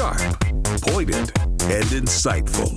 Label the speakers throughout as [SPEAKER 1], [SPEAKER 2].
[SPEAKER 1] Sharp, pointed, and insightful.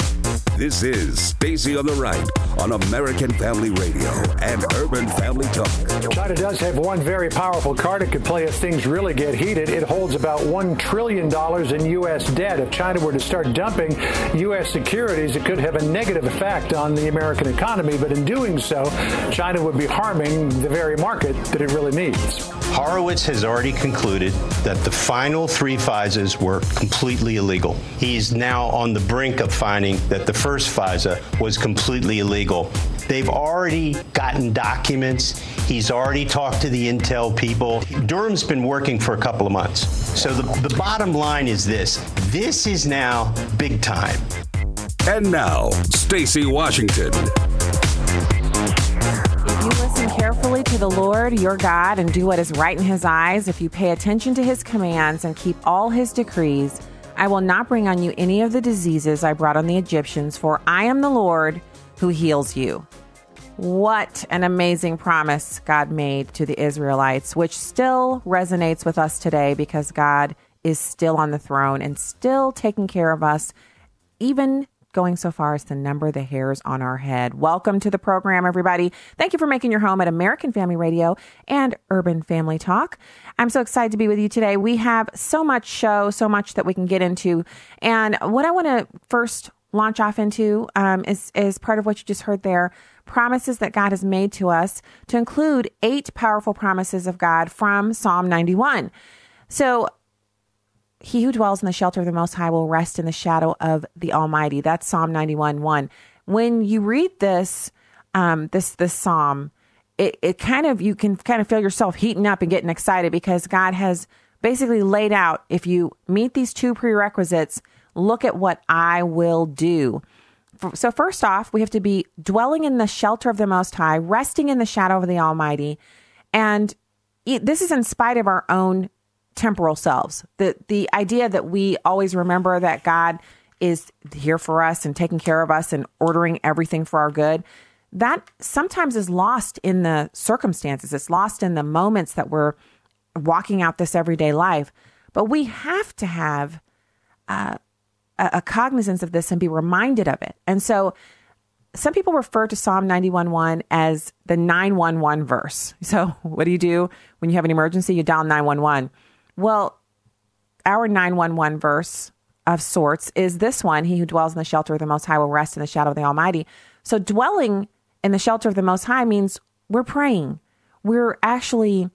[SPEAKER 1] This is Stacy on the Right on American Family Radio and Urban Family Talk.
[SPEAKER 2] China does have one very powerful card it could play if things really get heated. It holds about $1 trillion in U.S. debt. If China were to start dumping U.S. securities, it could have a negative effect on the American economy. But in doing so, China would be harming the very market that it really needs.
[SPEAKER 3] Horowitz has already concluded that the final three FISAs were completely illegal. He's now on the brink of finding that the first FISA was completely illegal. They've already gotten documents. He's already talked to the intel people. Durham's been working for a couple of months. So the, the bottom line is this this is now big time.
[SPEAKER 1] And now, Stacy Washington.
[SPEAKER 4] You listen carefully to the Lord your God and do what is right in his eyes, if you pay attention to his commands and keep all his decrees, I will not bring on you any of the diseases I brought on the Egyptians, for I am the Lord who heals you. What an amazing promise God made to the Israelites, which still resonates with us today because God is still on the throne and still taking care of us, even going so far as to number the hairs on our head. Welcome to the program, everybody. Thank you for making your home at American Family Radio and Urban Family Talk. I'm so excited to be with you today. We have so much show, so much that we can get into. And what I want to first launch off into um, is, is part of what you just heard there promises that God has made to us, to include eight powerful promises of God from Psalm 91. So, he who dwells in the shelter of the Most High will rest in the shadow of the Almighty. That's Psalm 91 1. When you read this, um, this, this psalm, it, it kind of, you can kind of feel yourself heating up and getting excited because God has basically laid out if you meet these two prerequisites, look at what I will do. So, first off, we have to be dwelling in the shelter of the Most High, resting in the shadow of the Almighty. And this is in spite of our own temporal selves. The the idea that we always remember that God is here for us and taking care of us and ordering everything for our good. That sometimes is lost in the circumstances. It's lost in the moments that we're walking out this everyday life. But we have to have uh, a, cognizance of this and be reminded of it. And so some people refer to Psalm 91.1 as the 911 verse. So what do you do when you have an emergency? You dial 911. Well, our 911 verse of sorts is this one He who dwells in the shelter of the Most High will rest in the shadow of the Almighty. So, dwelling in the shelter of the Most High means we're praying. We're actually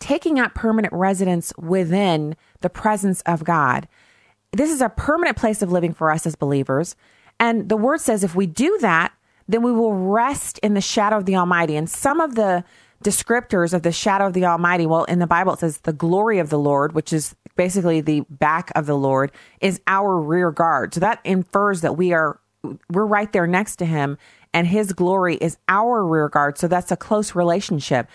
[SPEAKER 4] taking up permanent residence within the presence of God. This is a permanent place of living for us as believers. And the word says if we do that, then we will rest in the shadow of the Almighty. And some of the descriptors of the shadow of the Almighty. Well, in the Bible, it says the glory of the Lord, which is basically the back of the Lord, is our rear guard. So that infers that we are we're right there next to him and his glory is our rear guard. So that's a close relationship.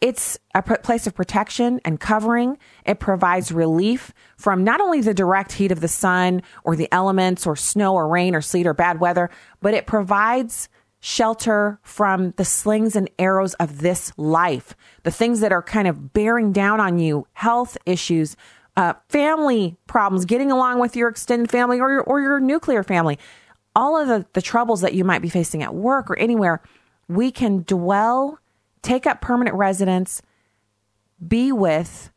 [SPEAKER 4] It's a place of protection and covering. It provides relief from not only the direct heat of the sun or the elements or snow or rain or sleet or bad weather, but it provides shelter from the slings and arrows of this life, the things that are kind of bearing down on you, health issues, uh, family problems, getting along with your extended family or your, or your nuclear family, all of the, the troubles that you might be facing at work or anywhere, we can dwell, take up permanent residence, be with,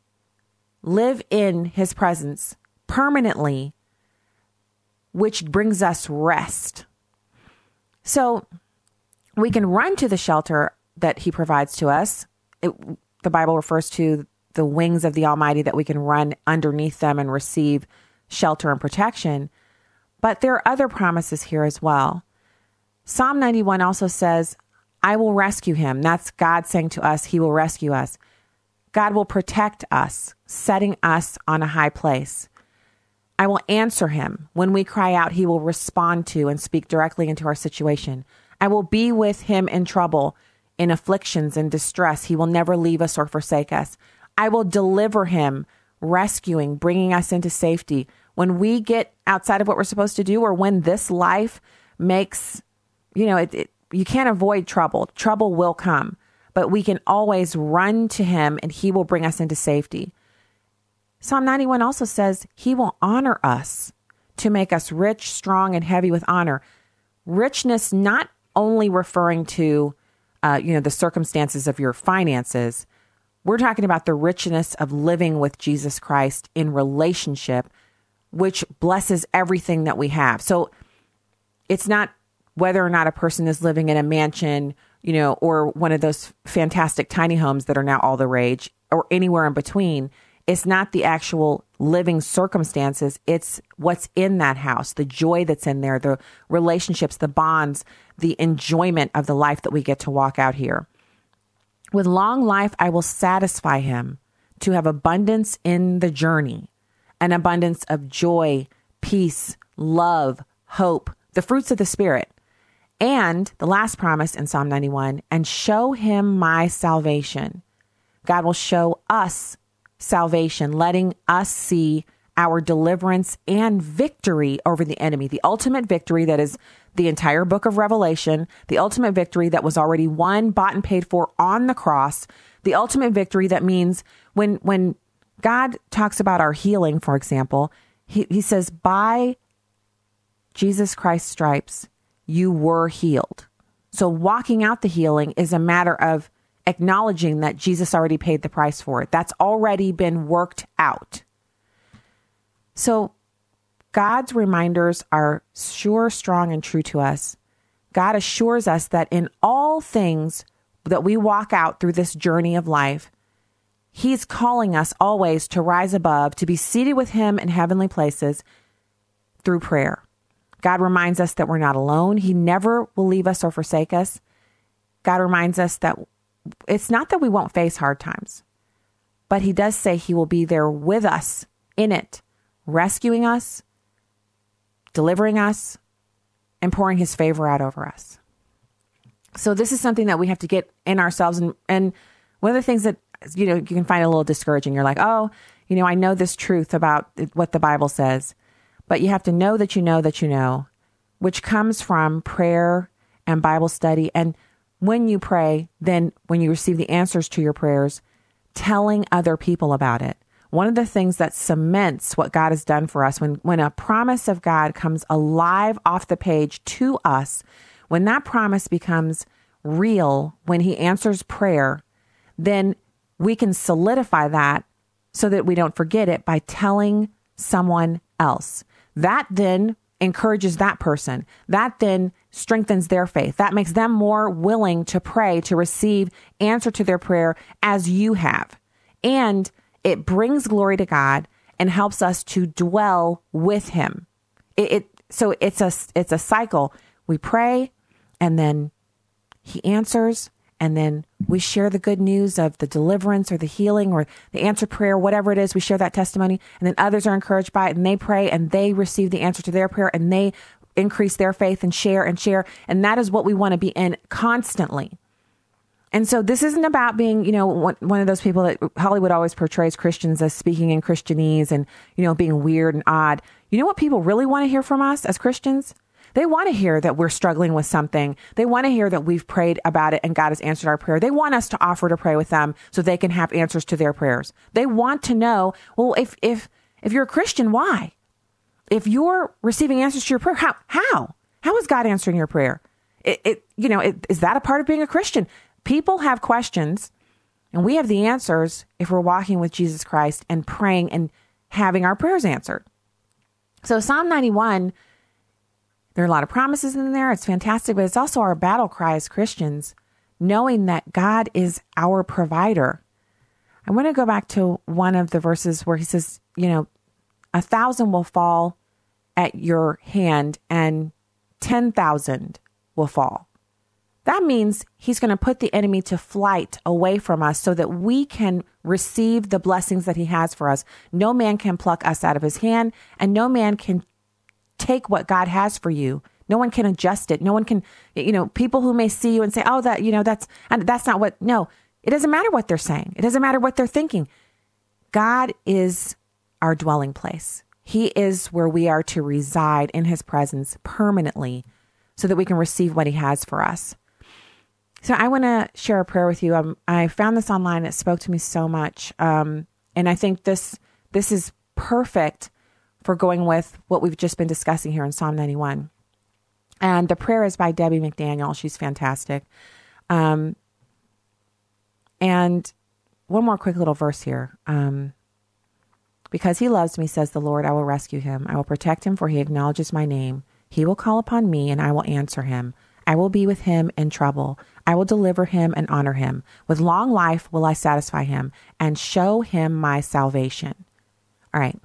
[SPEAKER 4] live in his presence permanently, which brings us rest. So, we can run to the shelter that he provides to us. It, the Bible refers to the wings of the Almighty that we can run underneath them and receive shelter and protection. But there are other promises here as well. Psalm 91 also says, I will rescue him. That's God saying to us, He will rescue us. God will protect us, setting us on a high place. I will answer him. When we cry out, he will respond to and speak directly into our situation. I will be with him in trouble, in afflictions and distress. He will never leave us or forsake us. I will deliver him, rescuing, bringing us into safety. When we get outside of what we're supposed to do, or when this life makes, you know, it, it, you can't avoid trouble. Trouble will come, but we can always run to him and he will bring us into safety. Psalm 91 also says he will honor us to make us rich, strong, and heavy with honor. Richness not only referring to, uh, you know, the circumstances of your finances. We're talking about the richness of living with Jesus Christ in relationship, which blesses everything that we have. So it's not whether or not a person is living in a mansion, you know, or one of those fantastic tiny homes that are now all the rage, or anywhere in between. It's not the actual living circumstances. It's what's in that house, the joy that's in there, the relationships, the bonds, the enjoyment of the life that we get to walk out here. With long life, I will satisfy him to have abundance in the journey, an abundance of joy, peace, love, hope, the fruits of the Spirit. And the last promise in Psalm 91 and show him my salvation. God will show us salvation, letting us see our deliverance and victory over the enemy, the ultimate victory that is the entire book of Revelation, the ultimate victory that was already won, bought and paid for on the cross, the ultimate victory that means when when God talks about our healing, for example, he, he says, by Jesus Christ's stripes, you were healed. So walking out the healing is a matter of acknowledging that Jesus already paid the price for it. That's already been worked out. So God's reminders are sure, strong, and true to us. God assures us that in all things that we walk out through this journey of life, He's calling us always to rise above, to be seated with Him in heavenly places through prayer. God reminds us that we're not alone. He never will leave us or forsake us. God reminds us that it's not that we won't face hard times, but He does say He will be there with us in it, rescuing us, delivering us, and pouring His favor out over us. So this is something that we have to get in ourselves. And, and one of the things that, you know, you can find a little discouraging. You're like, oh, you know, I know this truth about what the Bible says, but you have to know that you know that you know, which comes from prayer and Bible study. And when you pray, then when you receive the answers to your prayers, telling other people about it. One of the things that cements what God has done for us when, when a promise of God comes alive off the page to us, when that promise becomes real, when He answers prayer, then we can solidify that so that we don't forget it by telling someone else. That then encourages that person. That then strengthens their faith. That makes them more willing to pray, to receive answer to their prayer as you have. And it brings glory to God and helps us to dwell with him. It, it so it's a it's a cycle. We pray and then he answers and then we share the good news of the deliverance or the healing or the answer prayer, whatever it is. We share that testimony, and then others are encouraged by it, and they pray and they receive the answer to their prayer, and they increase their faith and share and share. And that is what we want to be in constantly. And so this isn't about being, you know, one, of those people that Hollywood always portrays Christians as speaking in Christianese and, you know, being weird and odd. You know what people really want to hear from us as Christians? They want to hear that we're struggling with something. They want to hear that we've prayed about it and God has answered our prayer. They want us to offer to pray with them so they can have answers to their prayers. They want to know, well, if, if, if you're a Christian, why? If you're receiving answers to your prayer, how, how, how is God answering your prayer? It, it you know, it, is that a part of being a Christian? People have questions and we have the answers if we're walking with Jesus Christ and praying and having our prayers answered. So Psalm 91 there are a lot of promises in there. It's fantastic, but it's also our battle cry as Christians, knowing that God is our provider. I want to go back to one of the verses where he says, you know, a thousand will fall at your hand and 10,000 will fall. That means he's going to put the enemy to flight away from us so that we can receive the blessings that he has for us. No man can pluck us out of his hand, and no man can take what God has for you. No one can adjust it. No one can, you know, people who may see you and say, "Oh, that, you know, that's and that's not what." No, it doesn't matter what they're saying. It doesn't matter what they're thinking. God is our dwelling place. He is where we are to reside in his presence permanently so that we can receive what he has for us. So I want to share a prayer with you. Um, I found this online. It spoke to me so much. Um, and I think this this is perfect for going with what we've just been discussing here in Psalm 91. And the prayer is by Debbie McDaniel. She's fantastic. Um, and one more quick little verse here. Um, because he loves me, says the Lord, I will rescue him. I will protect him, for he acknowledges my name. He will call upon me, and I will answer him. I will be with him in trouble. I will deliver him and honor him. With long life will I satisfy him and show him my salvation. All right.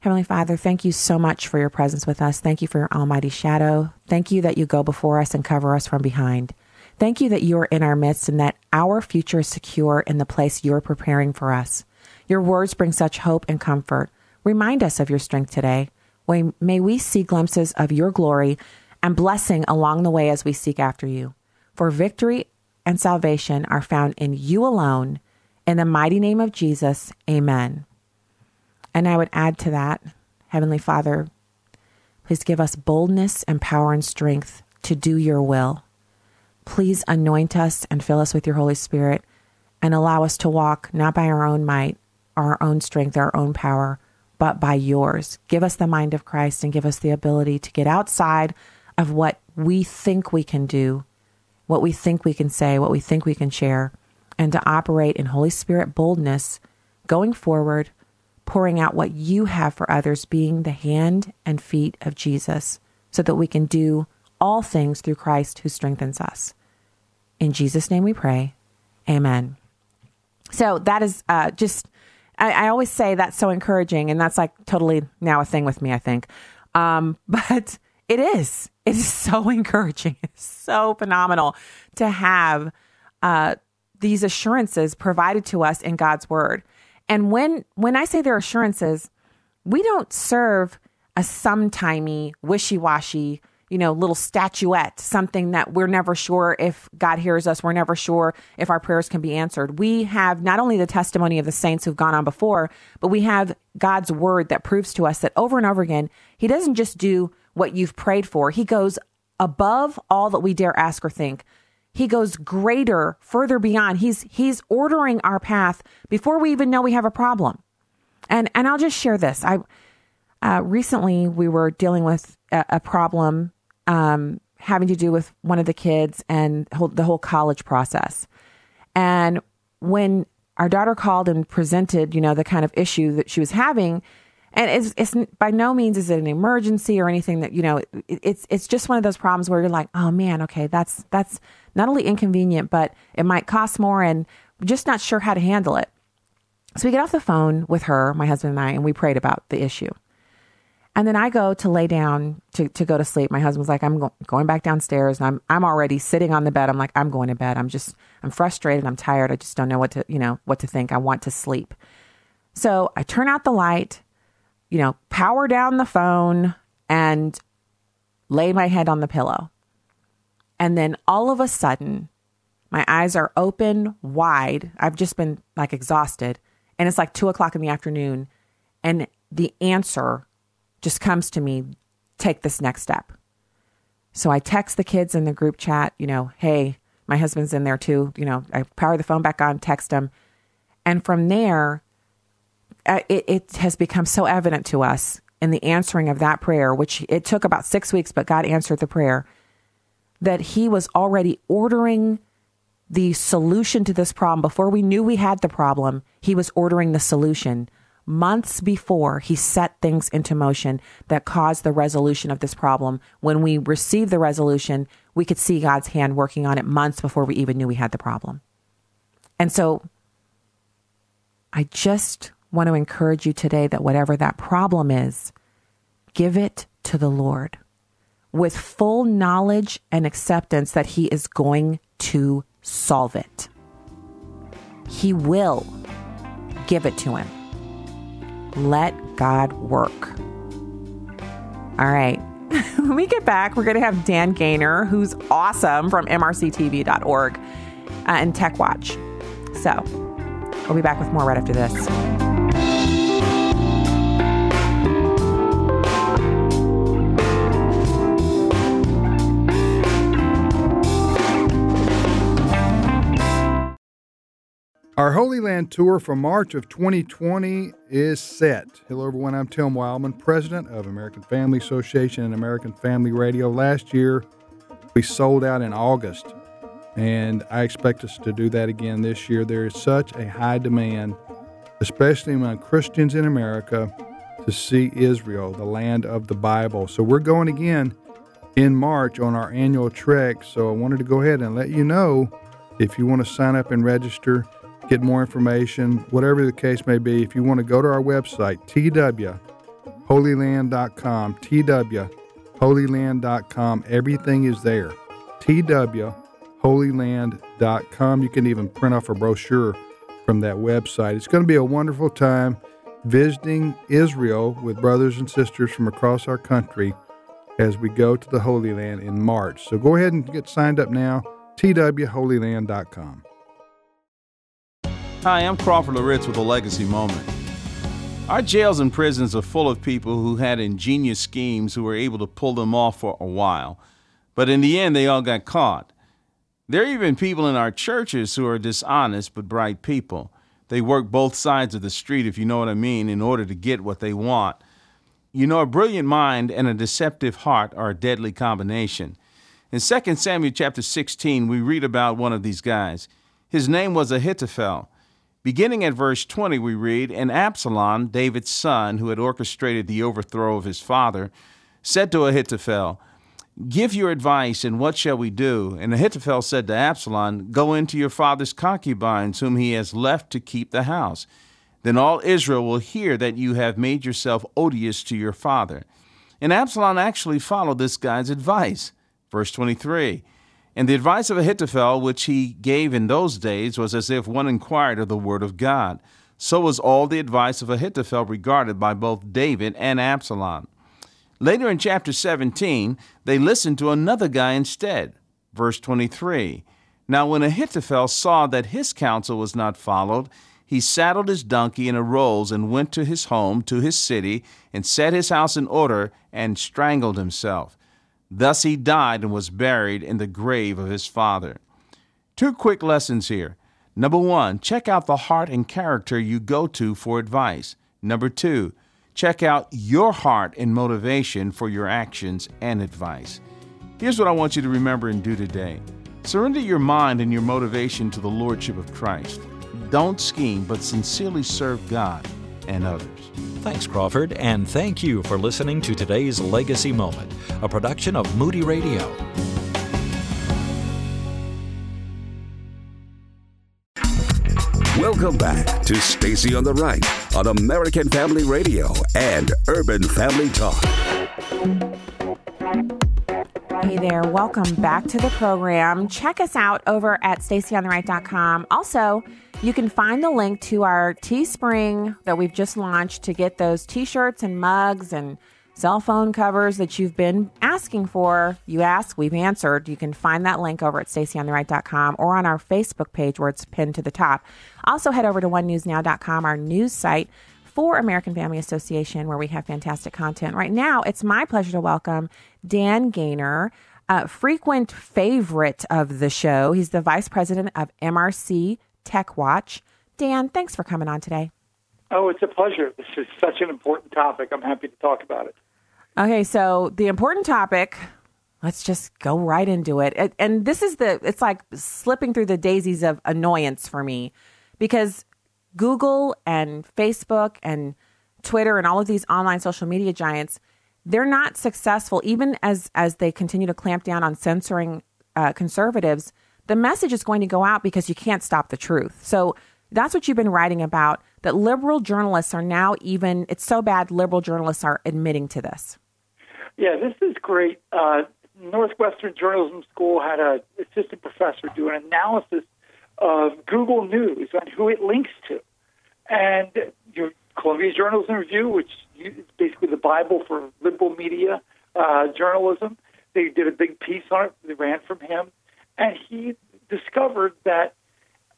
[SPEAKER 4] Heavenly Father, thank you so much for your presence with us. Thank you for your almighty shadow. Thank you that you go before us and cover us from behind. Thank you that you are in our midst and that our future is secure in the place you're preparing for us. Your words bring such hope and comfort. Remind us of your strength today. May we see glimpses of your glory and blessing along the way as we seek after you. For victory and salvation are found in you alone. In the mighty name of Jesus, amen. And I would add to that, Heavenly Father, please give us boldness and power and strength to do your will. Please anoint us and fill us with your Holy Spirit and allow us to walk not by our own might, our own strength, our own power, but by yours. Give us the mind of Christ and give us the ability to get outside of what we think we can do, what we think we can say, what we think we can share, and to operate in Holy Spirit boldness going forward, pouring out what you have for others, being the hand and feet of Jesus, so that we can do all things through Christ who strengthens us. In Jesus' name we pray. Amen. So that is uh, just, I, I, always say that's so encouraging, and that's like totally now a thing with me, I think. Um, but it is. It is so encouraging. It's so phenomenal to have uh, these assurances provided to us in God's word. And when when I say they're assurances, we don't serve a sometimey, wishy-washy, you know, little statuette, something that we're never sure if God hears us, we're never sure if our prayers can be answered. We have not only the testimony of the saints who've gone on before, but we have God's word that proves to us that over and over again, He doesn't just do what you've prayed for. He goes above all that we dare ask or think. He goes greater, further beyond. He's he's ordering our path before we even know we have a problem. And and I'll just share this. I uh, recently we were dealing with a, a problem um, having to do with one of the kids and whole, the whole college process. And when our daughter called and presented, you know, the kind of issue that she was having, and it's, it's by no means is it an emergency or anything that you know it, it's it's just one of those problems where you're like oh man okay that's that's not only inconvenient but it might cost more and just not sure how to handle it. So we get off the phone with her my husband and i and we prayed about the issue. And then i go to lay down to, to go to sleep. My husband's like i'm go- going back downstairs and i'm i'm already sitting on the bed. I'm like i'm going to bed. I'm just i'm frustrated. I'm tired. I just don't know what to you know what to think. I want to sleep. So i turn out the light you know, power down the phone and lay my head on the pillow. And then all of a sudden, my eyes are open wide. I've just been like exhausted. And it's like two o'clock in the afternoon. And the answer just comes to me take this next step. So I text the kids in the group chat, you know, hey, my husband's in there too. You know, I power the phone back on, text him. And from there, Uh, it, it has become so evident to us in the answering of that prayer, which it took about six weeks, but God answered the prayer, that He was already ordering the solution to this problem before we knew we had the problem. He was ordering the solution months before he set things into motion that caused the resolution of this problem. When we received the resolution, we could see God's hand working on it months before we even knew we had the problem. And so I just want to encourage you today that whatever that problem is, give it to the Lord with full knowledge and acceptance that He is going to solve it. He will give it to Him. Let God work. All right. when we get back, we're going to have Dan Gainor, who's awesome from mrctv.org uh, and Tech Watch. So we'll be back with more right after this.
[SPEAKER 5] Our Holy Land tour for March of 2020 is set. Hello, everyone. I'm Tim Wildmon, president of American Family Association and American Family Radio. Last year, we sold out in August, and I expect us to do that again this year. There is such a high demand, especially among Christians in America, to see Israel, the land of the Bible. So we're going again in March on our annual trek. So I wanted to go ahead and let you know if you want to sign up and register get more information, whatever the case may be, if you want to go to our website, twholyland.com, twholyland.com, everything is there. twholyland.com. You can even print off a brochure from that website. It's going to be a wonderful time visiting Israel with brothers and sisters from across our country as we go to the Holy Land in March. So go ahead and get signed up now, twholyland.com.
[SPEAKER 6] Hi, I'm Crawford Loritts with a legacy moment. Our jails and prisons are full of people who had ingenious schemes who were able to pull them off for a while, but in the end, they all got caught. There are even people in our churches who are dishonest but bright people. They work both sides of the street, if you know what I mean, in order to get what they want. You know, a brilliant mind and a deceptive heart are a deadly combination. In 2 Samuel chapter 16, we read about one of these guys. His name was Ahithophel. Beginning at verse 20, we read And Absalom, David's son, who had orchestrated the overthrow of his father, said to Ahithophel, Give your advice, and what shall we do? And Ahithophel said to Absalom, Go into your father's concubines, whom he has left to keep the house. Then all Israel will hear that you have made yourself odious to your father. And Absalom actually followed this guy's advice. Verse 23 and the advice of Ahithophel, which he gave in those days, was as if one inquired of the word of God. So was all the advice of Ahithophel regarded by both David and Absalom. Later in chapter 17, they listened to another guy instead. Verse 23 Now, when Ahithophel saw that his counsel was not followed, he saddled his donkey and arose and went to his home, to his city, and set his house in order, and strangled himself. Thus he died and was buried in the grave of his father. Two quick lessons here. Number one, check out the heart and character you go to for advice. Number two, check out your heart and motivation for your actions and advice. Here's what I want you to remember and do today surrender your mind and your motivation to the Lordship of Christ. Don't scheme, but sincerely serve God and others.
[SPEAKER 7] Thanks, Crawford, and thank you for listening to today's Legacy Moment, a production of Moody Radio.
[SPEAKER 1] Welcome back to Stacy on the Right on American Family Radio and Urban Family Talk.
[SPEAKER 4] Hey there, welcome back to the program. Check us out over at stacyontheright.com. Also, you can find the link to our Teespring that we've just launched to get those t shirts and mugs and cell phone covers that you've been asking for. You ask, we've answered. You can find that link over at stacyontheright.com or on our Facebook page where it's pinned to the top. Also, head over to onenewsnow.com, our news site for American Family Association, where we have fantastic content. Right now, it's my pleasure to welcome Dan Gainor. A frequent favorite of the show. He's the vice president of MRC Tech Watch. Dan, thanks for coming on today.
[SPEAKER 8] Oh, it's a pleasure. This is such an important topic. I'm happy to talk about it.
[SPEAKER 4] Okay, so the important topic, let's just go right into it. And this is the, it's like slipping through the daisies of annoyance for me because Google and Facebook and Twitter and all of these online social media giants, they're not successful, even as, as they continue to clamp down on censoring uh, conservatives the message is going to go out because you can't stop the truth. So that's what you've been writing about that liberal journalists are now even, it's so bad, liberal journalists are admitting to this.
[SPEAKER 8] Yeah, this is great. Uh, Northwestern Journalism School had an assistant professor do an analysis of Google News and who it links to. And your Columbia Journalism Review, which is basically the Bible for liberal media uh, journalism, they did a big piece on it. They ran from him and he discovered that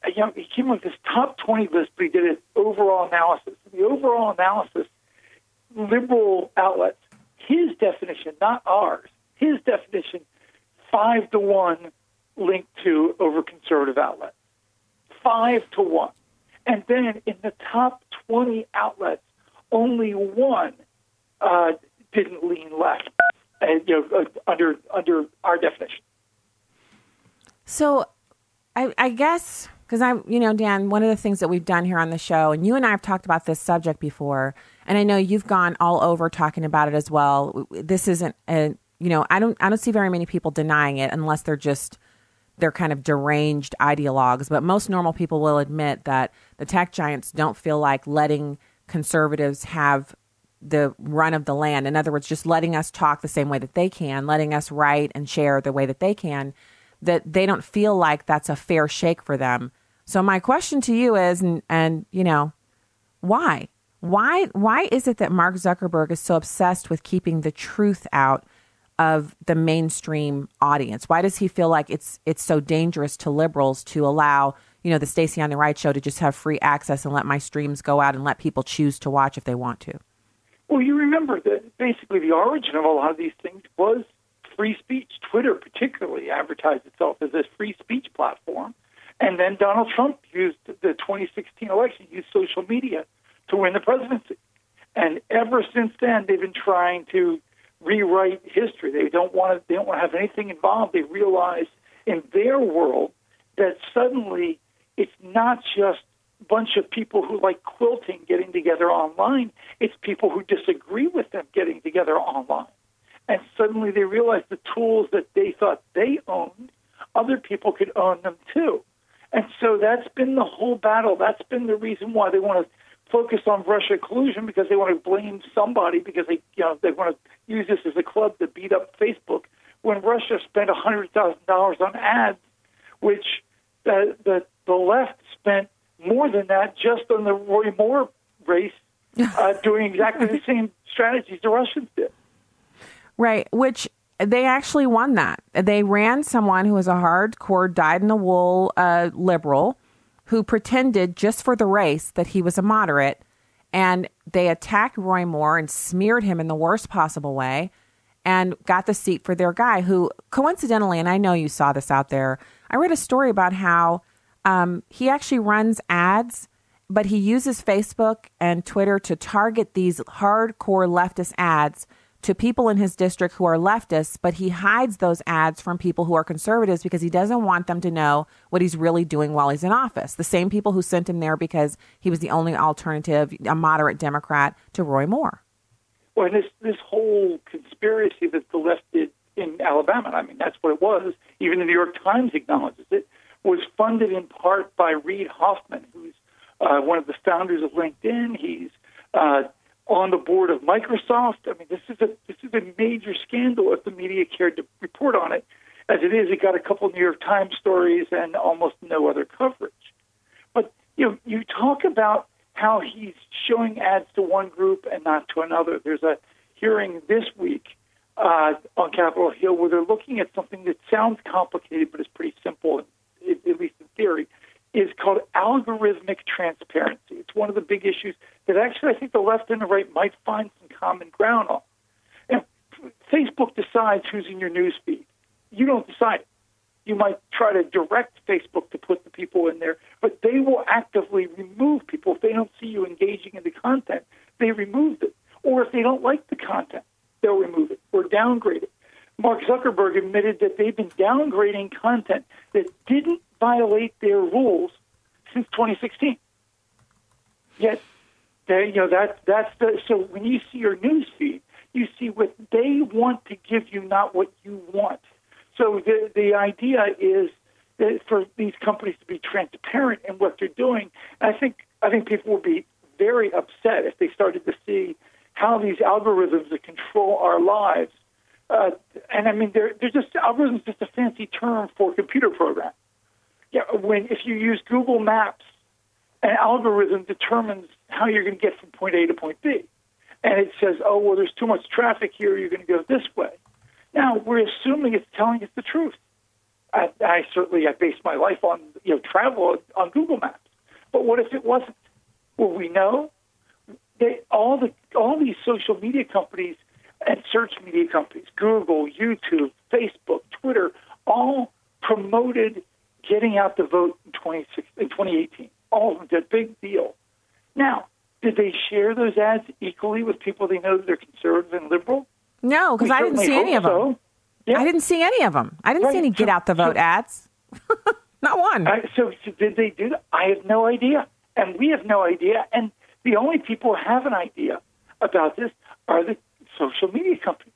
[SPEAKER 8] you know he came up with this top 20 list, but he did an overall analysis. The overall analysis, liberal outlets, his definition, not ours, his definition, five to one linked to over conservative outlets. Five to one. And then in the top 20 outlets, only one uh, didn't lean left, and you know, uh, under under our definition.
[SPEAKER 4] So, I, I guess because I, you know, Dan, one of the things that we've done here on the show, and you and I have talked about this subject before, and I know you've gone all over talking about it as well. This isn't a, you know, I don't, I don't see very many people denying it unless they're just they're kind of deranged ideologues. But most normal people will admit that the tech giants don't feel like letting conservatives have the run of the land. In other words, just letting us talk the same way that they can, letting us write and share the way that they can, that they don't feel like that's a fair shake for them. So my question to you is, and, and you know, why? Why why is it that Mark Zuckerberg is so obsessed with keeping the truth out of the mainstream audience? Why does he feel like it's it's so dangerous to liberals to allow, you know, the Stacy on the Right show to just have free access and let my streams go out and let people choose to watch if they want to?
[SPEAKER 8] Well, you remember that basically the origin of a lot of these things was free speech. Twitter, particularly, advertised itself as a free speech platform. And then Donald Trump used the 2016 election, used social media to win the presidency. And ever since then, they've been trying to rewrite history. They don't want to. They don't want to have anything involved. They realize in their world that suddenly it's not just a bunch of people who like quilting getting together online. It's people who disagree with them getting together online. And suddenly they realize the tools that they thought they owned, other people could own them too. And so that's been the whole battle. That's been the reason why they want to focus on Russia collusion because they want to blame somebody because they you know they want to use this as a club to beat up Facebook when Russia spent a hundred thousand dollars on ads, which the, the the left spent more than that just on the Roy Moore race, uh, doing exactly the same strategies the Russians did.
[SPEAKER 4] Right, which they actually won that. They ran someone who was a hardcore, dyed in the wool uh, liberal who pretended just for the race that he was a moderate. And they attacked Roy Moore and smeared him in the worst possible way and got the seat for their guy, who coincidentally, and I know you saw this out there, I read a story about how um, he actually runs ads, but he uses Facebook and Twitter to target these hardcore leftist ads to people in his district who are leftists, but he hides those ads from people who are conservatives because he doesn't want them to know what he's really doing while he's in office. The same people who sent him there because he was the only alternative, a moderate Democrat to Roy Moore.
[SPEAKER 8] Well, this this whole conspiracy that the left did in Alabama, I mean, that's what it was. Even the New York Times acknowledges it. Was funded in part by Reid Hoffman, who's uh, one of the founders of LinkedIn. He's uh, on the board of Microsoft. I mean, this is a this is a major scandal if the media cared to report on it. As it is, it got a couple New York Times stories and almost no other coverage. But you know, you talk about how he's showing ads to one group and not to another. There's a hearing this week uh, on Capitol Hill where they're looking at something that sounds complicated but is pretty simple, at least in theory is called algorithmic transparency. It's one of the big issues that actually I think the left and the right might find some common ground on. And Facebook decides who's in your news feed. You don't decide it. You might try to direct Facebook to put the people in there, but they will actively remove people. If they don't see you engaging in the content, they remove it. Or if they don't like the content, they'll remove it or downgrade it. Mark Zuckerberg admitted that they've been downgrading content that didn't violate their rules since 2016. Yet, they, you know that that's the so when you see your news feed, you see what they want to give you, not what you want. So the the idea is that for these companies to be transparent in what they're doing. I think I think people will be very upset if they started to see how these algorithms that control our lives. Uh, and I mean, they're, they're just algorithms, just a fancy term for computer program yeah, when if you use Google Maps, an algorithm determines how you're going to get from point A to point B, and it says, oh well, there's too much traffic here, you're going to go this way. Now we're assuming it's telling us the truth. I, I certainly I base my life on you know travel on Google Maps, but what if it wasn't? Well, we know they all the all these social media companies and search media companies, Google, YouTube, Facebook, Twitter, all promoted getting out the vote in, in 2018. All of them did. Big deal. Now, did they share those ads equally with people they know that are conservative and liberal?
[SPEAKER 4] No, because I didn't see any of them.
[SPEAKER 8] so. Yeah.
[SPEAKER 4] I didn't see any of them. I didn't see
[SPEAKER 8] Right.
[SPEAKER 4] any get
[SPEAKER 8] So-
[SPEAKER 4] out the vote
[SPEAKER 8] so-
[SPEAKER 4] ads. Not one.
[SPEAKER 8] I, so, so did they do that? I have no idea, and we have no idea. And the only people who have an idea about this are the social media companies.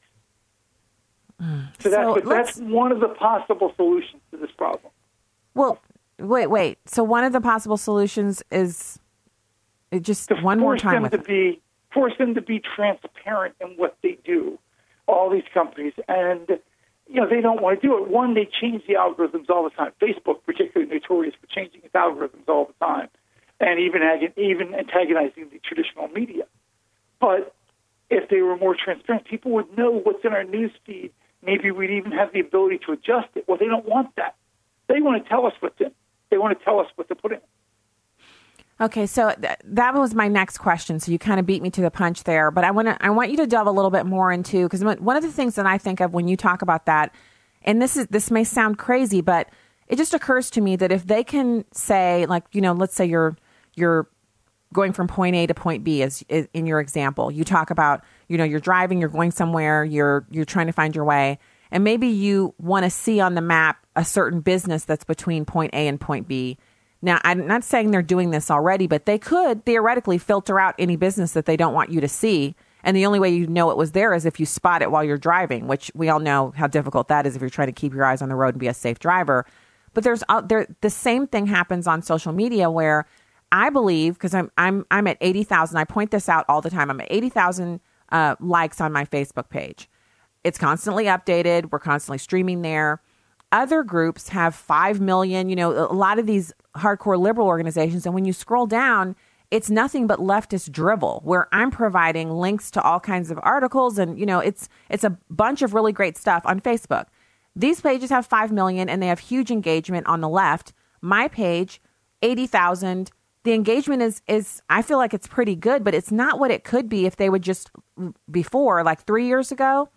[SPEAKER 8] Hmm. So, that's,
[SPEAKER 4] So
[SPEAKER 8] that's one of the possible solutions to this problem.
[SPEAKER 4] Well, wait, wait. So one of the possible solutions is it just
[SPEAKER 8] To
[SPEAKER 4] one more
[SPEAKER 8] force
[SPEAKER 4] time
[SPEAKER 8] them
[SPEAKER 4] with
[SPEAKER 8] to
[SPEAKER 4] it.
[SPEAKER 8] be force them to be transparent in what they do. All these companies, and you know they don't want to do it. One, they change the algorithms all the time. Facebook, particularly notorious for changing its algorithms all the time, and even even antagonizing the traditional media. But if they were more transparent, people would know what's in our news feed. Maybe we'd even have the ability to adjust it. Well, they don't want that. They want to tell us what's in. They want to tell us what to put in.
[SPEAKER 4] Okay, so th- that was my next question. So you kind of beat me to the punch there, but I want to I want you to delve a little bit more into because one of the things that I think of when you talk about that, and this is this may sound crazy, but it just occurs to me that if they can say like you know let's say you're you're going from point A to point B as in your example. You talk about, you know, you're driving, you're going somewhere, you're you're trying to find your way, and maybe you want to see on the map a certain business that's between point A and point B. Now, I'm not saying they're doing this already, but they could theoretically filter out any business that they don't want you to see. And the only way you know it was there is if you spot it while you're driving, which we all know how difficult that is if you're trying to keep your eyes on the road and be a safe driver. But there's uh, there the same thing happens on social media where I believe because I'm I'm I'm at eighty thousand. I point this out all the time. I'm at eighty thousand uh, likes on my Facebook page. It's constantly updated. We're constantly streaming there. Other groups have five million. You know, a lot of these hardcore liberal organizations, and when you scroll down, it's nothing but leftist drivel. Where I'm providing links to all kinds of articles, and you know, it's it's a bunch of really great stuff on Facebook. These pages have 5 million and they have huge engagement on the left. My page, 80,000. The engagement is is I feel like it's pretty good, but it's not what it could be if they would just mm, before like 3 years ago,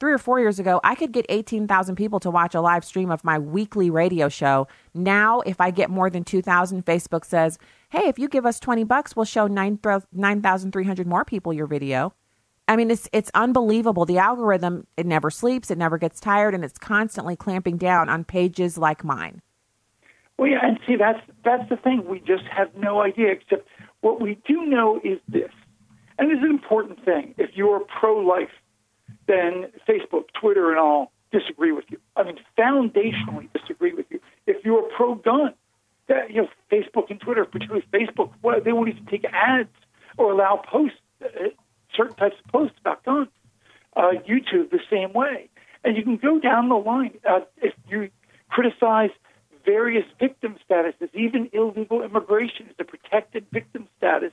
[SPEAKER 4] 3 or 4 years ago, I could get 18,000 people to watch a live stream of my weekly radio show. Now, if I get more than 2,000, Facebook says, "Hey, if you give us 20 bucks, we'll show 9,300 more people your video." I mean, it's it's unbelievable. The algorithm it never sleeps, it never gets tired, and it's constantly clamping down on pages like mine.
[SPEAKER 8] Well, yeah, and see, that's that's the thing. We just have no idea. Except what we do know is this, and is an important thing. If you're pro-life, then Facebook, Twitter, and all disagree with you. I mean, foundationally disagree with you. If you're pro-gun, that you know, Facebook and Twitter, particularly Facebook, they won't even take ads or allow posts, uh, certain types of posts about guns. Uh, YouTube the same way, and you can go down the line. Uh, if you criticize various victim statuses, even illegal immigration is a protected victim status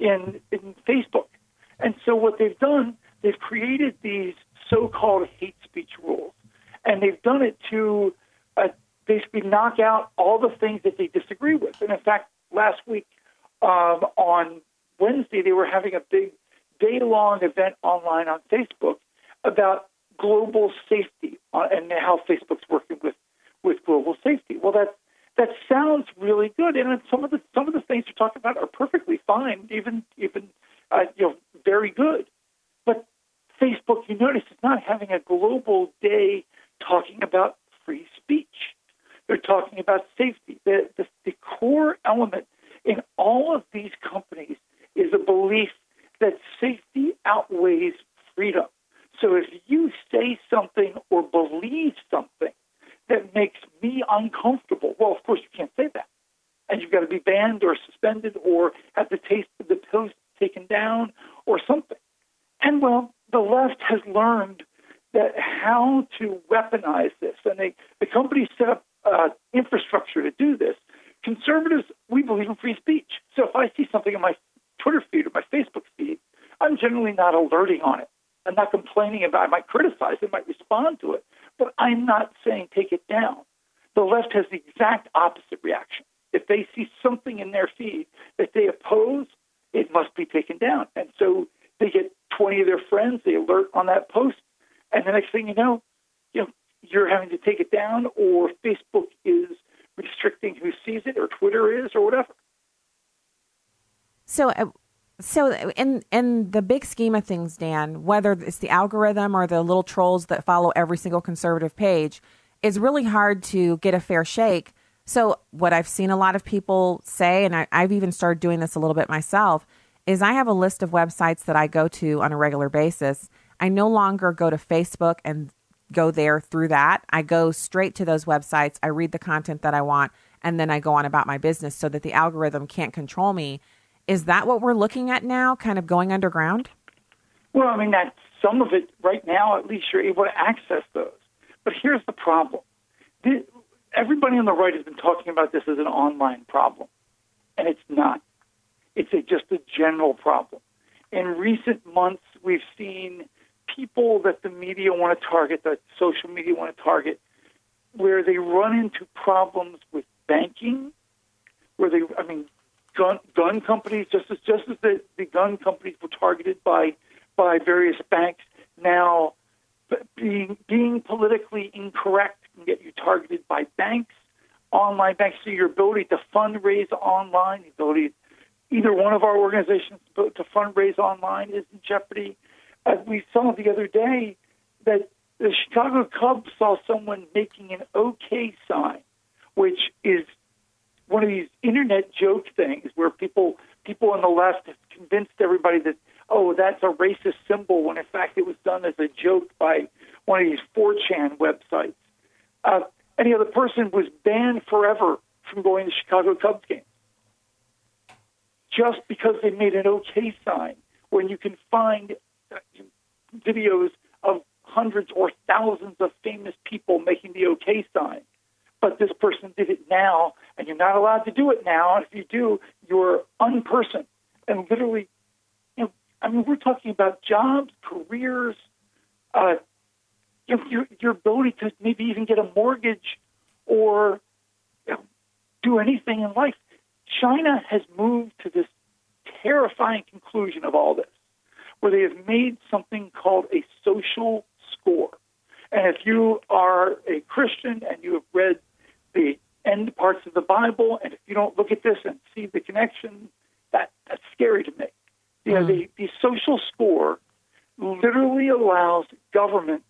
[SPEAKER 8] in in Facebook. And so what they've done, they've created these so-called hate speech rules, and they've done it to uh, basically knock out all the things that they disagree with. And in fact, last week um, on Wednesday, they were having a big day-long event online on Facebook about global safety uh, and how Facebook's working with with global safety. Well, that that sounds really good, and some of the some of the things you're talking about are perfectly fine, even even uh, you know very good. Facebook, you notice, is not having a global day talking about free speech. They're talking about safety. The, the, the core element in all of these companies is a belief that safety outweighs freedom. So if you say something or believe something that makes me uncomfortable, well, of course you can't say that. And you've got to be banned or suspended or have the taste of the post taken down or something. And well, the left has learned that how to weaponize this, and they, the company set up uh, infrastructure to do this. Conservatives, we believe in free speech. So if I see something in my Twitter feed or my Facebook feed, I'm generally not alerting on it. I'm not complaining about it. I might criticize it, might respond to it, but I'm not saying take it down. The left has the exact opposite reaction. If they see something in their feed that they oppose, it must be taken down. And so they get 20 of their friends, they alert on that post, and the next thing you know, you know, you're having to take it down, or Facebook is restricting who sees it, or Twitter is, or whatever.
[SPEAKER 4] So, uh, so in in the big scheme of things, Dan, whether it's the algorithm or the little trolls that follow every single conservative page, it's really hard to get a fair shake. So, what I've seen a lot of people say, and I, I've even started doing this a little bit myself, is I have a list of websites that I go to on a regular basis. I no longer go to Facebook and go there through that. I go straight to those websites. I read the content that I want, and then I go on about my business so that the algorithm can't control me. Is that what we're looking at now, kind of going underground?
[SPEAKER 8] Well, I mean, that's some of it right now, at least you're able to access those. But here's the problem everybody on the right has been talking about this as an online problem, and it's not. It's a, just a general problem. In recent months, we've seen people that the media want to target, that social media want to target, where they run into problems with banking, where they, I mean, gun gun companies, just as just as the, the gun companies were targeted by by various banks, now being being politically incorrect can get you targeted by banks, online banks. So your ability to fundraise online, the ability either one of our organizations to fundraise online is in jeopardy. As we saw the other day, that the Chicago Cubs saw someone making an OK sign, which is one of these internet joke things where people people on the left have convinced everybody that oh that's a racist symbol when in fact it was done as a joke by one of these 4chan websites. Uh, any other person was banned forever from going to Chicago Cubs games just because they made an OK sign when you can find videos of hundreds or thousands of famous people making the OK sign but this person did it now, and you're not allowed to do it now. And if you do, you're unperson. And literally, you know, I mean, we're talking about jobs, careers, uh, you know, your your ability to maybe even get a mortgage or you know, do anything in life. China has moved to this terrifying conclusion of all this, where they have made something called a social score. And if you are a Christian and you have read the end parts of the Bible, and if you don't look at this and see the connection, that that's scary to me. You know, hmm. the, the social score literally allows government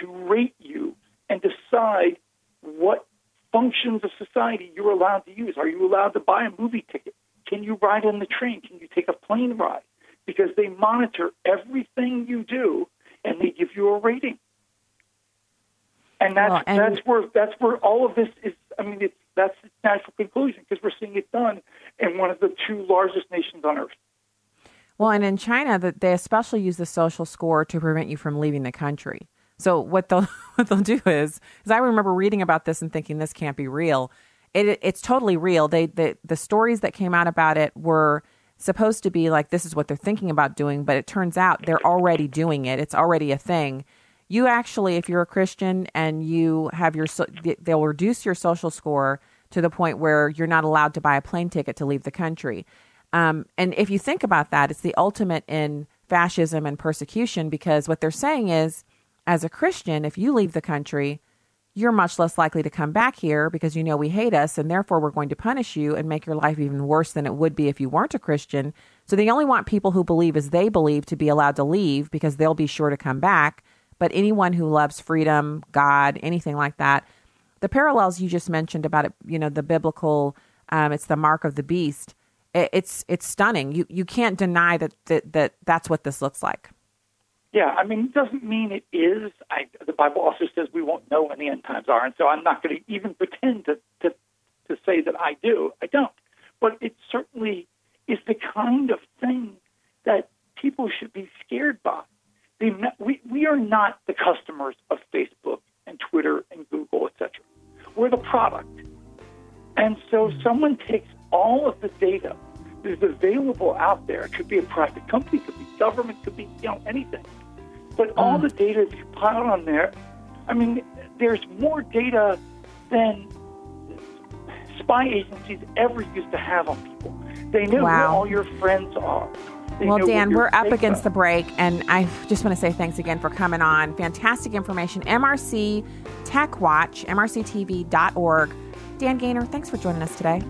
[SPEAKER 8] to rate you and decide what functions of society you're allowed to use. Are you allowed to buy a movie ticket? Can you ride on the train? Can you take a plane ride? Because they monitor everything you do and they give you a rating. And that's well, and that's where that's where all of this is I mean, it's, that's the natural conclusion because we're seeing it done in one of the two largest nations on earth.
[SPEAKER 4] Well, and in China, that they especially use the social score to prevent you from leaving the country. So what they'll what they'll do is, is I remember reading about this and thinking this can't be real. It, it's totally real. They the the stories that came out about it were supposed to be like this is what they're thinking about doing, but it turns out they're already doing it. It's already a thing you actually, if you're a Christian and you have your, they'll reduce your social score to the point where you're not allowed to buy a plane ticket to leave the country. Um, and if you think about that, it's the ultimate in fascism and persecution because what they're saying is, as a Christian, if you leave the country, you're much less likely to come back here because you know we hate us and therefore we're going to punish you and make your life even worse than it would be if you weren't a Christian. So they only want people who believe as they believe to be allowed to leave because they'll be sure to come back but anyone who loves freedom, God, anything like that, the parallels you just mentioned about it, you know, the biblical, um, it's the mark of the beast. It, it's it's stunning. You you can't deny that, that that that's what this looks like.
[SPEAKER 8] Yeah, I mean, it doesn't mean it is. I, the Bible also says we won't know when the end times are, and so I'm not going to even pretend to, to to say that I do. I don't. But it certainly is the kind of thing that people should be scared by we, we are not the customers of Facebook and Twitter and Google, etc. We're the product. And so someone takes all of the data that is available out there. It could be a private company, could be government, could be you know anything. But all mm. the data that you pile on there, I mean, there's more data than spy agencies ever used to have on people. They know wow. who all your friends are
[SPEAKER 4] well, Dan, we're up against the break, and I just want to say thanks again for coming on. Fantastic information. MRC Tech Watch, mrctv.org. Dan Gainor, thanks for joining us today.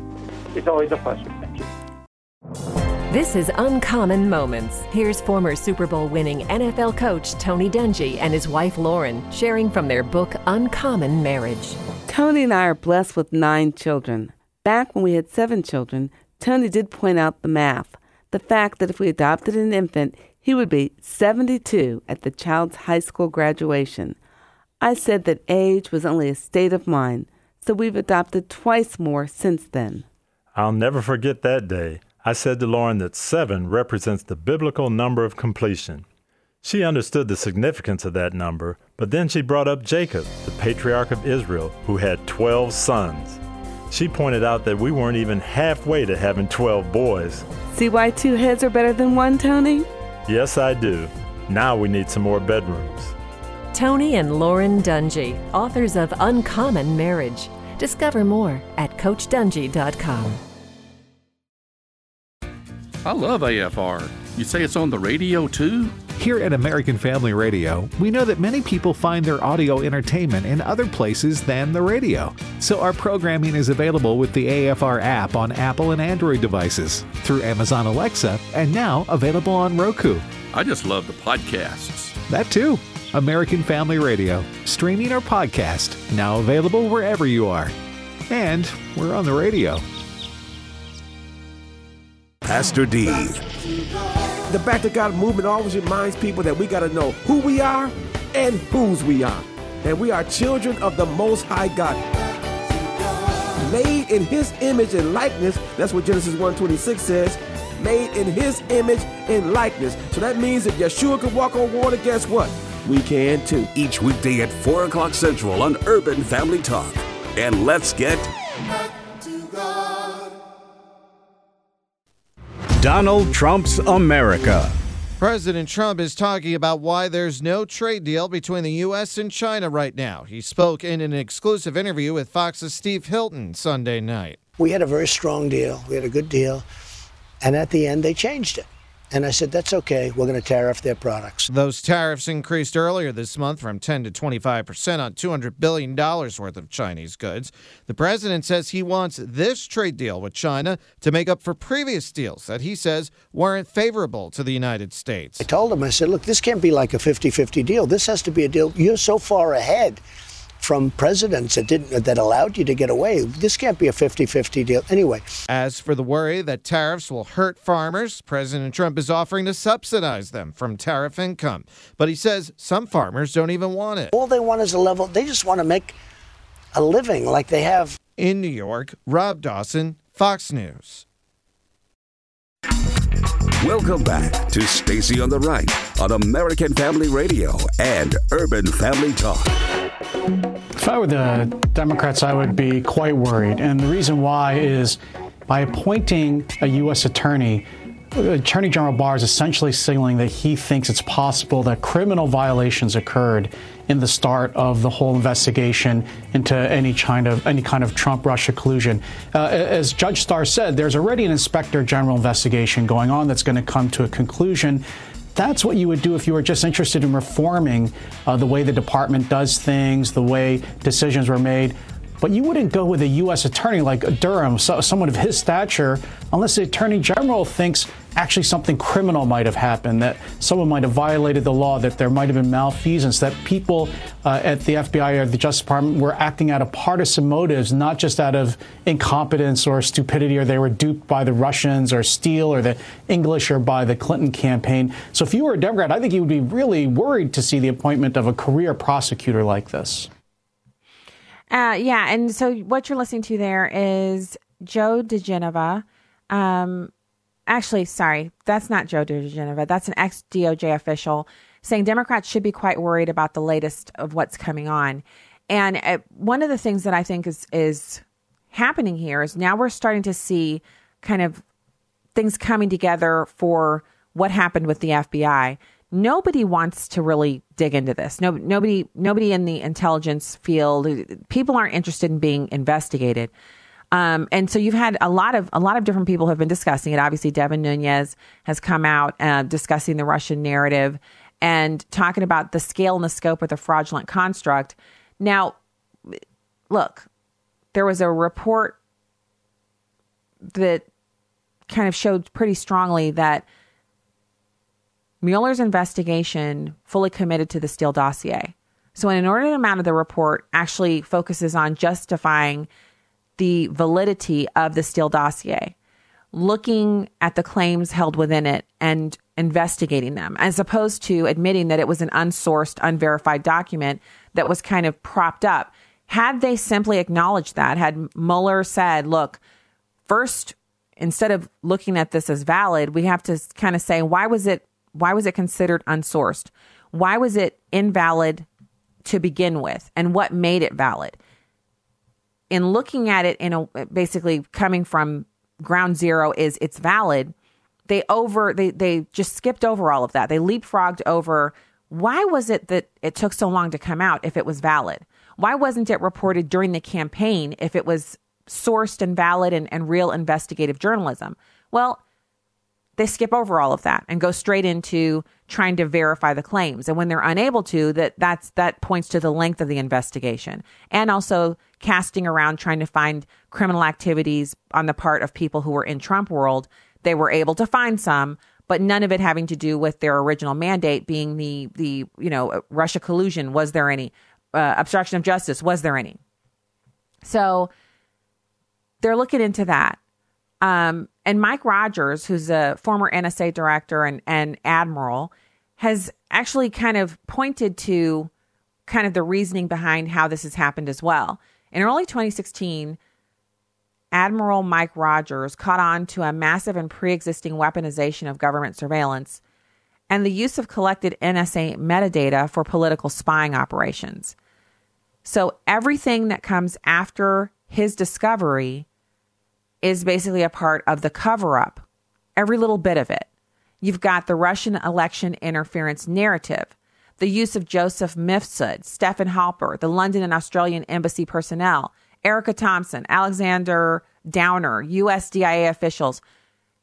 [SPEAKER 8] It's always a pleasure. Thank you.
[SPEAKER 9] This is Uncommon Moments. Here's former Super Bowl winning NFL coach Tony Dungy and his wife Lauren sharing from their book Uncommon Marriage.
[SPEAKER 10] Tony and I are blessed with nine children. Back when we had seven children, Tony did point out the math the fact that if we adopted an infant, he would be 72 at the child's high school graduation. I said that age was only a state of mind, so we've adopted twice more since then.
[SPEAKER 11] I'll never forget that day. I said to Lauren that seven represents the biblical number of completion. She understood the significance of that number, but then she brought up Jacob, the patriarch of Israel, who had 12 sons. She pointed out that we weren't even halfway to having 12 boys.
[SPEAKER 10] See why two heads are better than one, Tony?
[SPEAKER 11] Yes, I do. Now we need some more bedrooms.
[SPEAKER 9] Tony and Lauren Dungy, authors of Uncommon Marriage. Discover more at CoachDungy.com.
[SPEAKER 12] I love AFR. You say it's on the radio too?
[SPEAKER 13] Here at American Family Radio, we know that many people find their audio entertainment in other places than the radio. So our programming is available with the AFR app on Apple and Android devices, through Amazon Alexa, and now available on Roku.
[SPEAKER 12] I just love the podcasts.
[SPEAKER 13] That too. American Family Radio, streaming or podcast, now available wherever you are. And we're on the radio.
[SPEAKER 1] Pastor D.
[SPEAKER 14] The Back to God movement always reminds people that we got to know who we are and whose we are. And we are children of the Most High God. Made in His image and likeness. That's what Genesis 1:26 says. Made in His image and likeness. So that means if Yeshua could walk on water, guess what? We can too.
[SPEAKER 1] Each weekday at 4 o'clock Central on Urban Family Talk. And let's get
[SPEAKER 15] Donald Trump's America.
[SPEAKER 16] President Trump is talking about why there's no trade deal between the U.S. and China right now. He spoke in an exclusive interview with Fox's Steve Hilton Sunday night.
[SPEAKER 17] We had a very strong deal. We had a good deal. And at the end, they changed it. And I said, that's okay. We're going to tariff their products.
[SPEAKER 16] Those tariffs increased earlier this month from 10 to 25 percent on $200 billion worth of Chinese goods. The president says he wants this trade deal with China to make up for previous deals that he says weren't favorable to the United States.
[SPEAKER 17] I told him, I said, look, this can't be like a 50 50 deal. This has to be a deal. You're so far ahead from presidents that didn't that allowed you to get away. This can't be a 50-50 deal. Anyway.
[SPEAKER 16] As for the worry that tariffs will hurt farmers, President Trump is offering to subsidize them from tariff income. But he says some farmers don't even want it.
[SPEAKER 17] All they want is a level they just want to make a living like they have
[SPEAKER 16] in New York. Rob Dawson, Fox News.
[SPEAKER 1] Welcome back to Stacy on the Right on American Family Radio and Urban Family Talk.
[SPEAKER 18] If I were the Democrats, I would be quite worried. And the reason why is by appointing a U.S. attorney, Attorney General Barr is essentially signaling that he thinks it's possible that criminal violations occurred in the start of the whole investigation into any kind of any kind of Trump-Russia collusion. Uh, as Judge Starr said, there's already an Inspector General investigation going on that's going to come to a conclusion. That's what you would do if you were just interested in reforming uh, the way the department does things, the way decisions were made. But you wouldn't go with a U.S. attorney like Durham, so, someone of his stature, unless the attorney general thinks actually something criminal might have happened, that someone might have violated the law, that there might have been malfeasance, that people uh, at the FBI or the Justice Department were acting out of partisan motives, not just out of incompetence or stupidity, or they were duped by the Russians or Steele or the English or by the Clinton campaign. So if you were a Democrat, I think you would be really worried to see the appointment of a career prosecutor like this.
[SPEAKER 4] Uh, yeah, and so what you're listening to there is Joe diGenova. Um, actually, sorry, that's not Joe diGenova. That's an ex DOJ official saying Democrats should be quite worried about the latest of what's coming on. And uh, one of the things that I think is is happening here is now we're starting to see kind of things coming together for what happened with the FBI nobody wants to really dig into this. No, nobody, nobody in the intelligence field, people aren't interested in being investigated. Um, and so you've had a lot of a lot of different people have been discussing it. Obviously, Devin Nunes has come out uh, discussing the Russian narrative and talking about the scale and the scope of the fraudulent construct. Now, look, there was a report that kind of showed pretty strongly that Mueller's investigation fully committed to the Steele dossier. So, an inordinate amount of the report actually focuses on justifying the validity of the Steele dossier, looking at the claims held within it and investigating them, as opposed to admitting that it was an unsourced, unverified document that was kind of propped up. Had they simply acknowledged that, had Mueller said, look, first, instead of looking at this as valid, we have to kind of say, why was it why was it considered unsourced? Why was it invalid to begin with? And what made it valid? In looking at it in a basically coming from ground zero is it's valid. They over they they just skipped over all of that. They leapfrogged over why was it that it took so long to come out if it was valid? Why wasn't it reported during the campaign if it was sourced and valid and, and real investigative journalism? Well, they skip over all of that and go straight into trying to verify the claims. And when they're unable to that that's that points to the length of the investigation and also casting around trying to find criminal activities on the part of people who were in Trump world. They were able to find some but none of it having to do with their original mandate being the the you know Russia collusion. Was there any uh, obstruction of justice? Was there any? So they're looking into that um, and Mike Rogers, who's a former NSA director and, and admiral, has actually kind of pointed to kind of the reasoning behind how this has happened as well. In early 2016, Admiral Mike Rogers caught on to a massive and pre existing weaponization of government surveillance and the use of collected NSA metadata for political spying operations. So everything that comes after his discovery is basically a part of the cover up, every little bit of it. You've got the Russian election interference narrative, the use of Joseph Mifsud, Stefan Halper, the London and Australian embassy personnel, Erika Thompson, Alexander Downer, USDIA officials,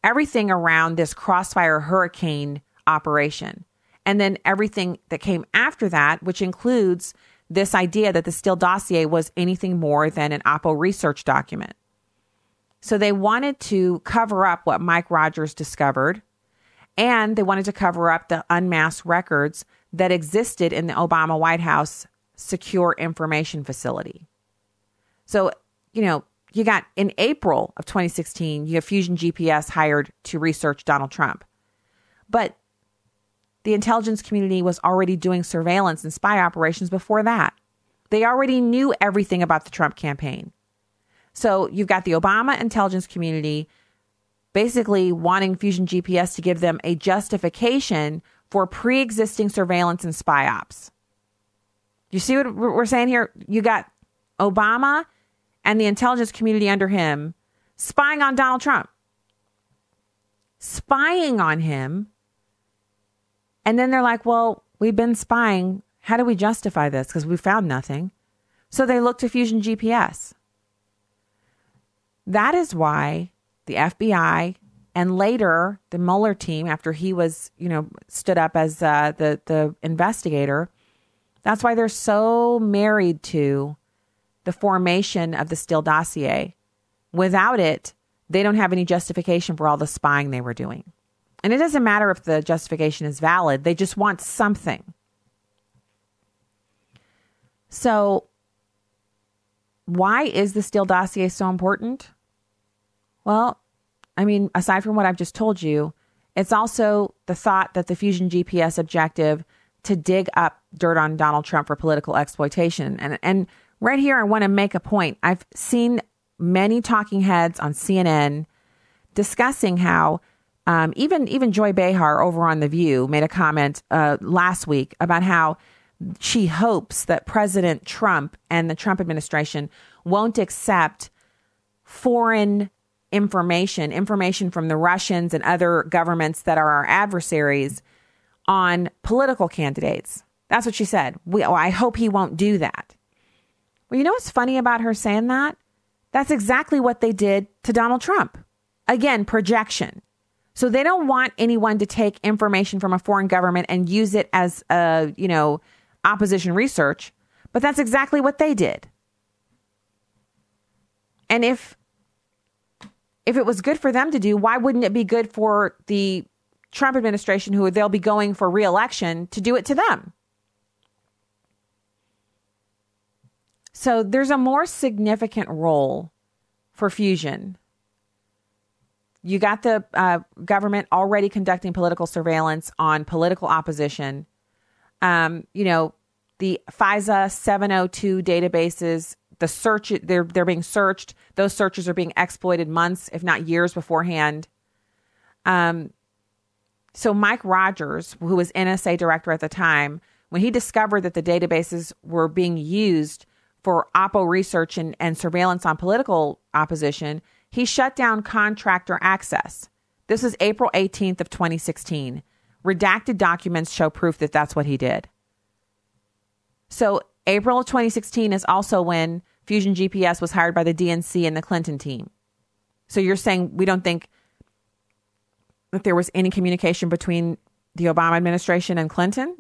[SPEAKER 4] everything around this crossfire hurricane operation. And then everything that came after that, which includes this idea that the Steele dossier was anything more than an Oppo research document. So they wanted to cover up what Mike Rogers discovered, and they wanted to cover up the unmasked records that existed in the Obama White House secure information facility. So, you know, you got in April of 2016, you have Fusion GPS hired to research Donald Trump. But the intelligence community was already doing surveillance and spy operations before that. They already knew everything about the Trump campaign. So you've got the Obama intelligence community basically wanting Fusion GPS to give them a justification for pre existing surveillance and spy ops. You see what we're saying here? You got Obama and the intelligence community under him spying on Donald Trump, spying on him. And then they're like, well, we've been spying. How do we justify this? Because we found nothing. So they look to Fusion GPS. That is why the FBI and later the Mueller team, after he was, you know, stood up as uh, the the investigator, that's why they're so married to the formation of the Steele dossier. Without it, they don't have any justification for all the spying they were doing. And it doesn't matter if the justification is valid, they just want something. So, why is the Steele dossier so important? Well, I mean, aside from what I've just told you, it's also the thought that the Fusion GPS objective to dig up dirt on Donald Trump for political exploitation. And and right here I want to make a point. I've seen many talking heads on CNN discussing how um, even even Joy Behar over on The View made a comment uh, last week about how she hopes that President Trump and the Trump administration won't accept foreign information, information from the Russians and other governments that are our adversaries on political candidates. That's what she said. We, oh, I hope he won't do that. Well, you know what's funny about her saying that? That's exactly what they did to Donald Trump. Again, projection. So they don't want anyone to take information from a foreign government and use it as a, you know, opposition research, but that's exactly what they did. And if if it was good for them to do, why wouldn't it be good for the Trump administration, who they'll be going for reelection, to do it to them? So there's a more significant role for fusion. You got the uh, government already conducting political surveillance on political opposition. Um, you know, the FISA 702 databases, the search they're they're being searched. Those searches are being exploited months, if not years beforehand. Um, so Mike Rogers, who was NSA director at the time, when he discovered that the databases were being used for Oppo research and, and surveillance on political opposition, he shut down contractor access. This is April 18th of 2016. Redacted documents show proof that that's what he did. So April of 2016 is also when Fusion GPS was hired by the DNC and the Clinton team. So you're saying we don't think that there was any communication between the Obama administration and Clinton?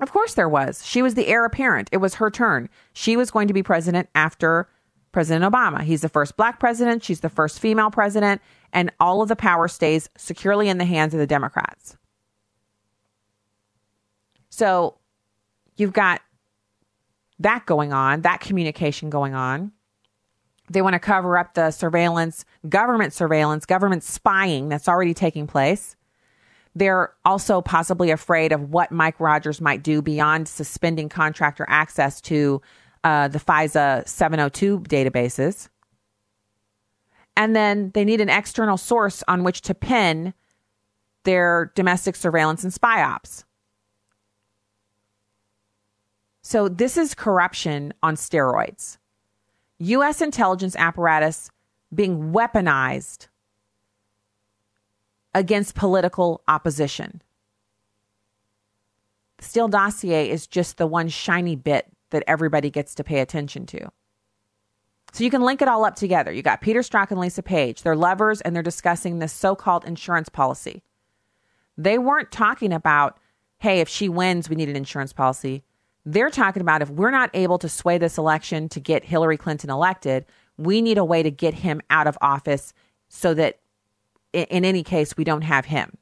[SPEAKER 4] Of course there was. She was the heir apparent. It was her turn. She was going to be president after President Obama. He's the first black president, she's the first female president, and all of the power stays securely in the hands of the Democrats. So you've got that going on, that communication going on. They want to cover up the surveillance, government surveillance, government spying that's already taking place. They're also possibly afraid of what Mike Rogers might do beyond suspending contractor access to uh, the FISA 702 databases. And then they need an external source on which to pin their domestic surveillance and spy ops. So, this is corruption on steroids. U.S. intelligence apparatus being weaponized against political opposition. The Steele dossier is just the one shiny bit that everybody gets to pay attention to. So you can link it all up together. You got Peter Strzok and Lisa Page. They're lovers and they're discussing this so called insurance policy. They weren't talking about, hey, if she wins, we need an insurance policy. They're talking about if we're not able to sway this election to get Hillary Clinton elected, we need a way to get him out of office so that in any case, we don't have him.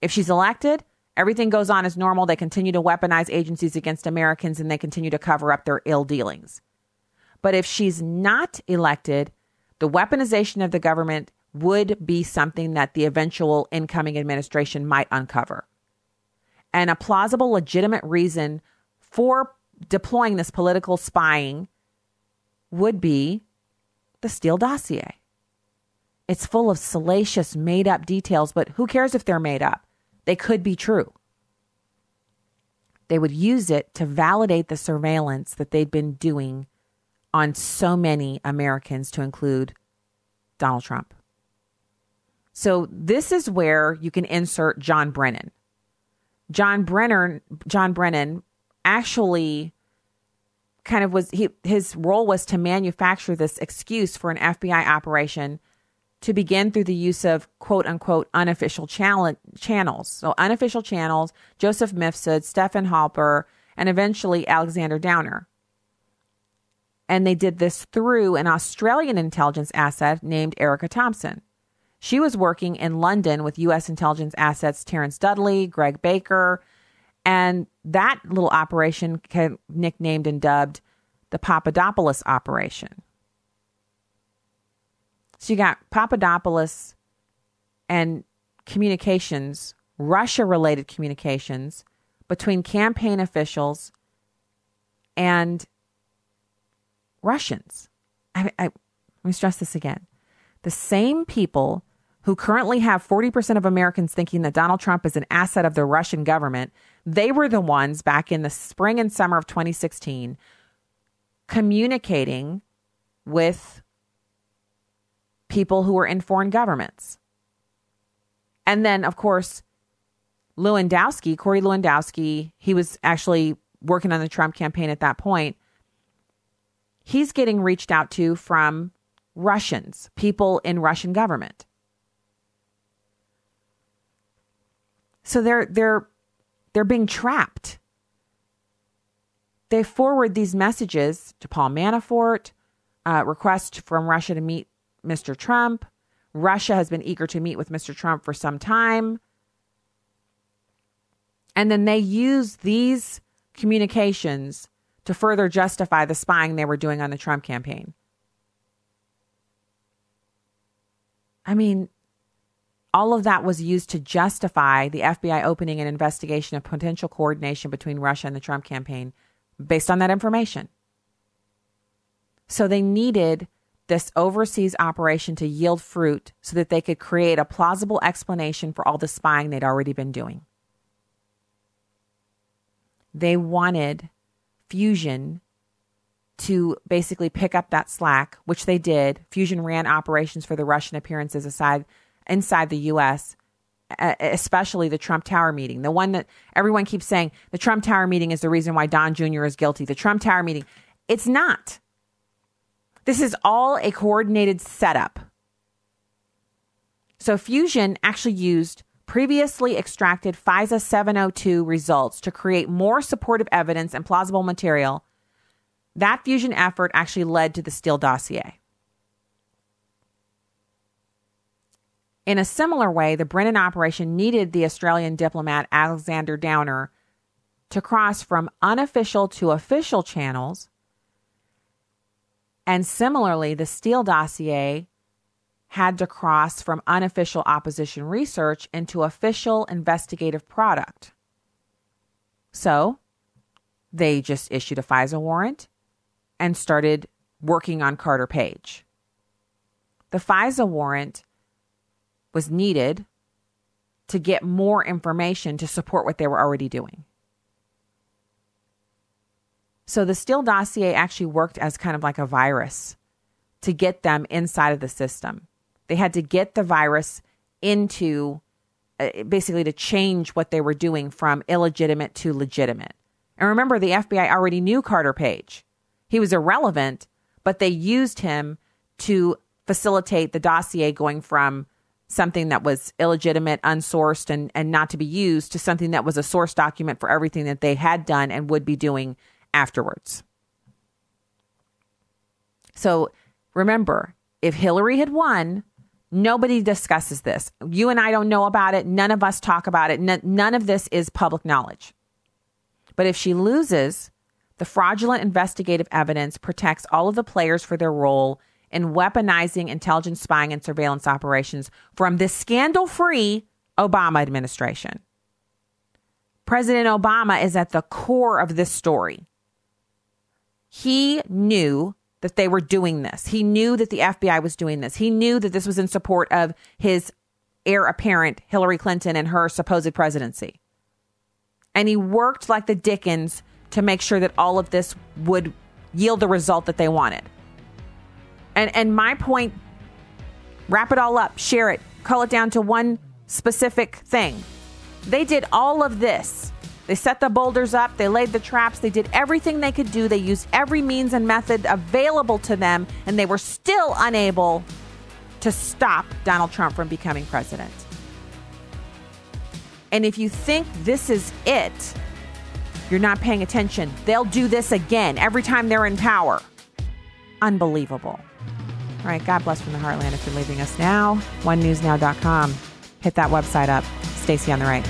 [SPEAKER 4] If she's elected, everything goes on as normal. They continue to weaponize agencies against Americans and they continue to cover up their ill dealings. But if she's not elected, the weaponization of the government would be something that the eventual incoming administration might uncover. And a plausible, legitimate reason for deploying this political spying would be the Steele dossier. It's full of salacious, made up details, but who cares if they're made up? They could be true. They would use it to validate the surveillance that they'd been doing on so many Americans, to include Donald Trump. So, this is where you can insert John Brennan. John Brennan, John Brennan actually kind of was he his role was to manufacture this excuse for an FBI operation to begin through the use of quote unquote unofficial channels. So, unofficial channels, Joseph Mifsud, Stefan Halper, and eventually Alexander Downer. And they did this through an Australian intelligence asset named Erika Thompson. She was working in London with U.S. intelligence assets Terence Dudley, Greg Baker, and that little operation, nicknamed and dubbed the Papadopoulos operation. So you got Papadopoulos and communications, Russia related communications between campaign officials and Russians. I, I, let me stress this again. The same people who currently have 40% of Americans thinking that Donald Trump is an asset of the Russian government, they were the ones back in the spring and summer of 2016 communicating with people who were in foreign governments. And then, of course, Lewandowski, Corey Lewandowski, he was actually working on the Trump campaign at that point. He's getting reached out to from Russians, people in Russian government. So they're they're they're being trapped. They forward these messages to Paul Manafort, uh, request from Russia to meet Mr. Trump. Russia has been eager to meet with Mr. Trump for some time. And then they use these communications to further justify the spying they were doing on the Trump campaign. I mean, all of that was used to justify the FBI opening an investigation of potential coordination between Russia and the Trump campaign based on that information. So they needed this overseas operation to yield fruit so that they could create a plausible explanation for all the spying they'd already been doing. They wanted Fusion to basically pick up that slack, which they did. Fusion ran operations for the Russian appearances aside inside the U.S., especially the Trump Tower meeting, the one that everyone keeps saying the Trump Tower meeting is the reason why Don Jr. is guilty. The Trump Tower meeting, it's not. This is all a coordinated setup. So Fusion actually used previously extracted FISA 702 results to create more supportive evidence and plausible material. That fusion effort actually led to the Steele dossier. In a similar way, the Brennan operation needed the Australian diplomat Alexander Downer to cross from unofficial to official channels. And similarly, the Steele dossier had to cross from unofficial opposition research into official investigative product. So they just issued a FISA warrant and started working on Carter Page. The FISA warrant was needed to get more information to support what they were already doing. So the Steele dossier actually worked as kind of like a virus to get them inside of the system. They had to get the virus into uh, basically to change what they were doing from illegitimate to legitimate. And remember, the FBI already knew Carter Page. He was irrelevant, but they used him to facilitate the dossier going from something that was illegitimate, unsourced, and, and not to be used to something that was a source document for everything that they had done and would be doing afterwards. So remember, if Hillary had won, nobody discusses this. You and I don't know about it. None of us talk about it. N- none of this is public knowledge. But if she loses, the fraudulent investigative evidence protects all of the players for their role in weaponizing intelligence spying and surveillance operations from the scandal free Obama administration. President Obama is at the core of this story. He knew that they were doing this. He knew that the FBI was doing this. He knew that this was in support of his heir apparent, Hillary Clinton, and her supposed presidency. And he worked like the Dickens to make sure that all of this would yield the result that they wanted. And and my point, wrap it all up, share it, call it down to one specific thing. They did all of this. They set the boulders up, they laid the traps, they did everything they could do. They used every means and method available to them, and they were still unable to stop Donald Trump from becoming president. And if you think this is it, you're not paying attention. They'll do this again every time they're in power. Unbelievable. All right, God bless from the heartland if you're leaving us now. OneNewsNow.com. Hit that website up. Stacy on the right.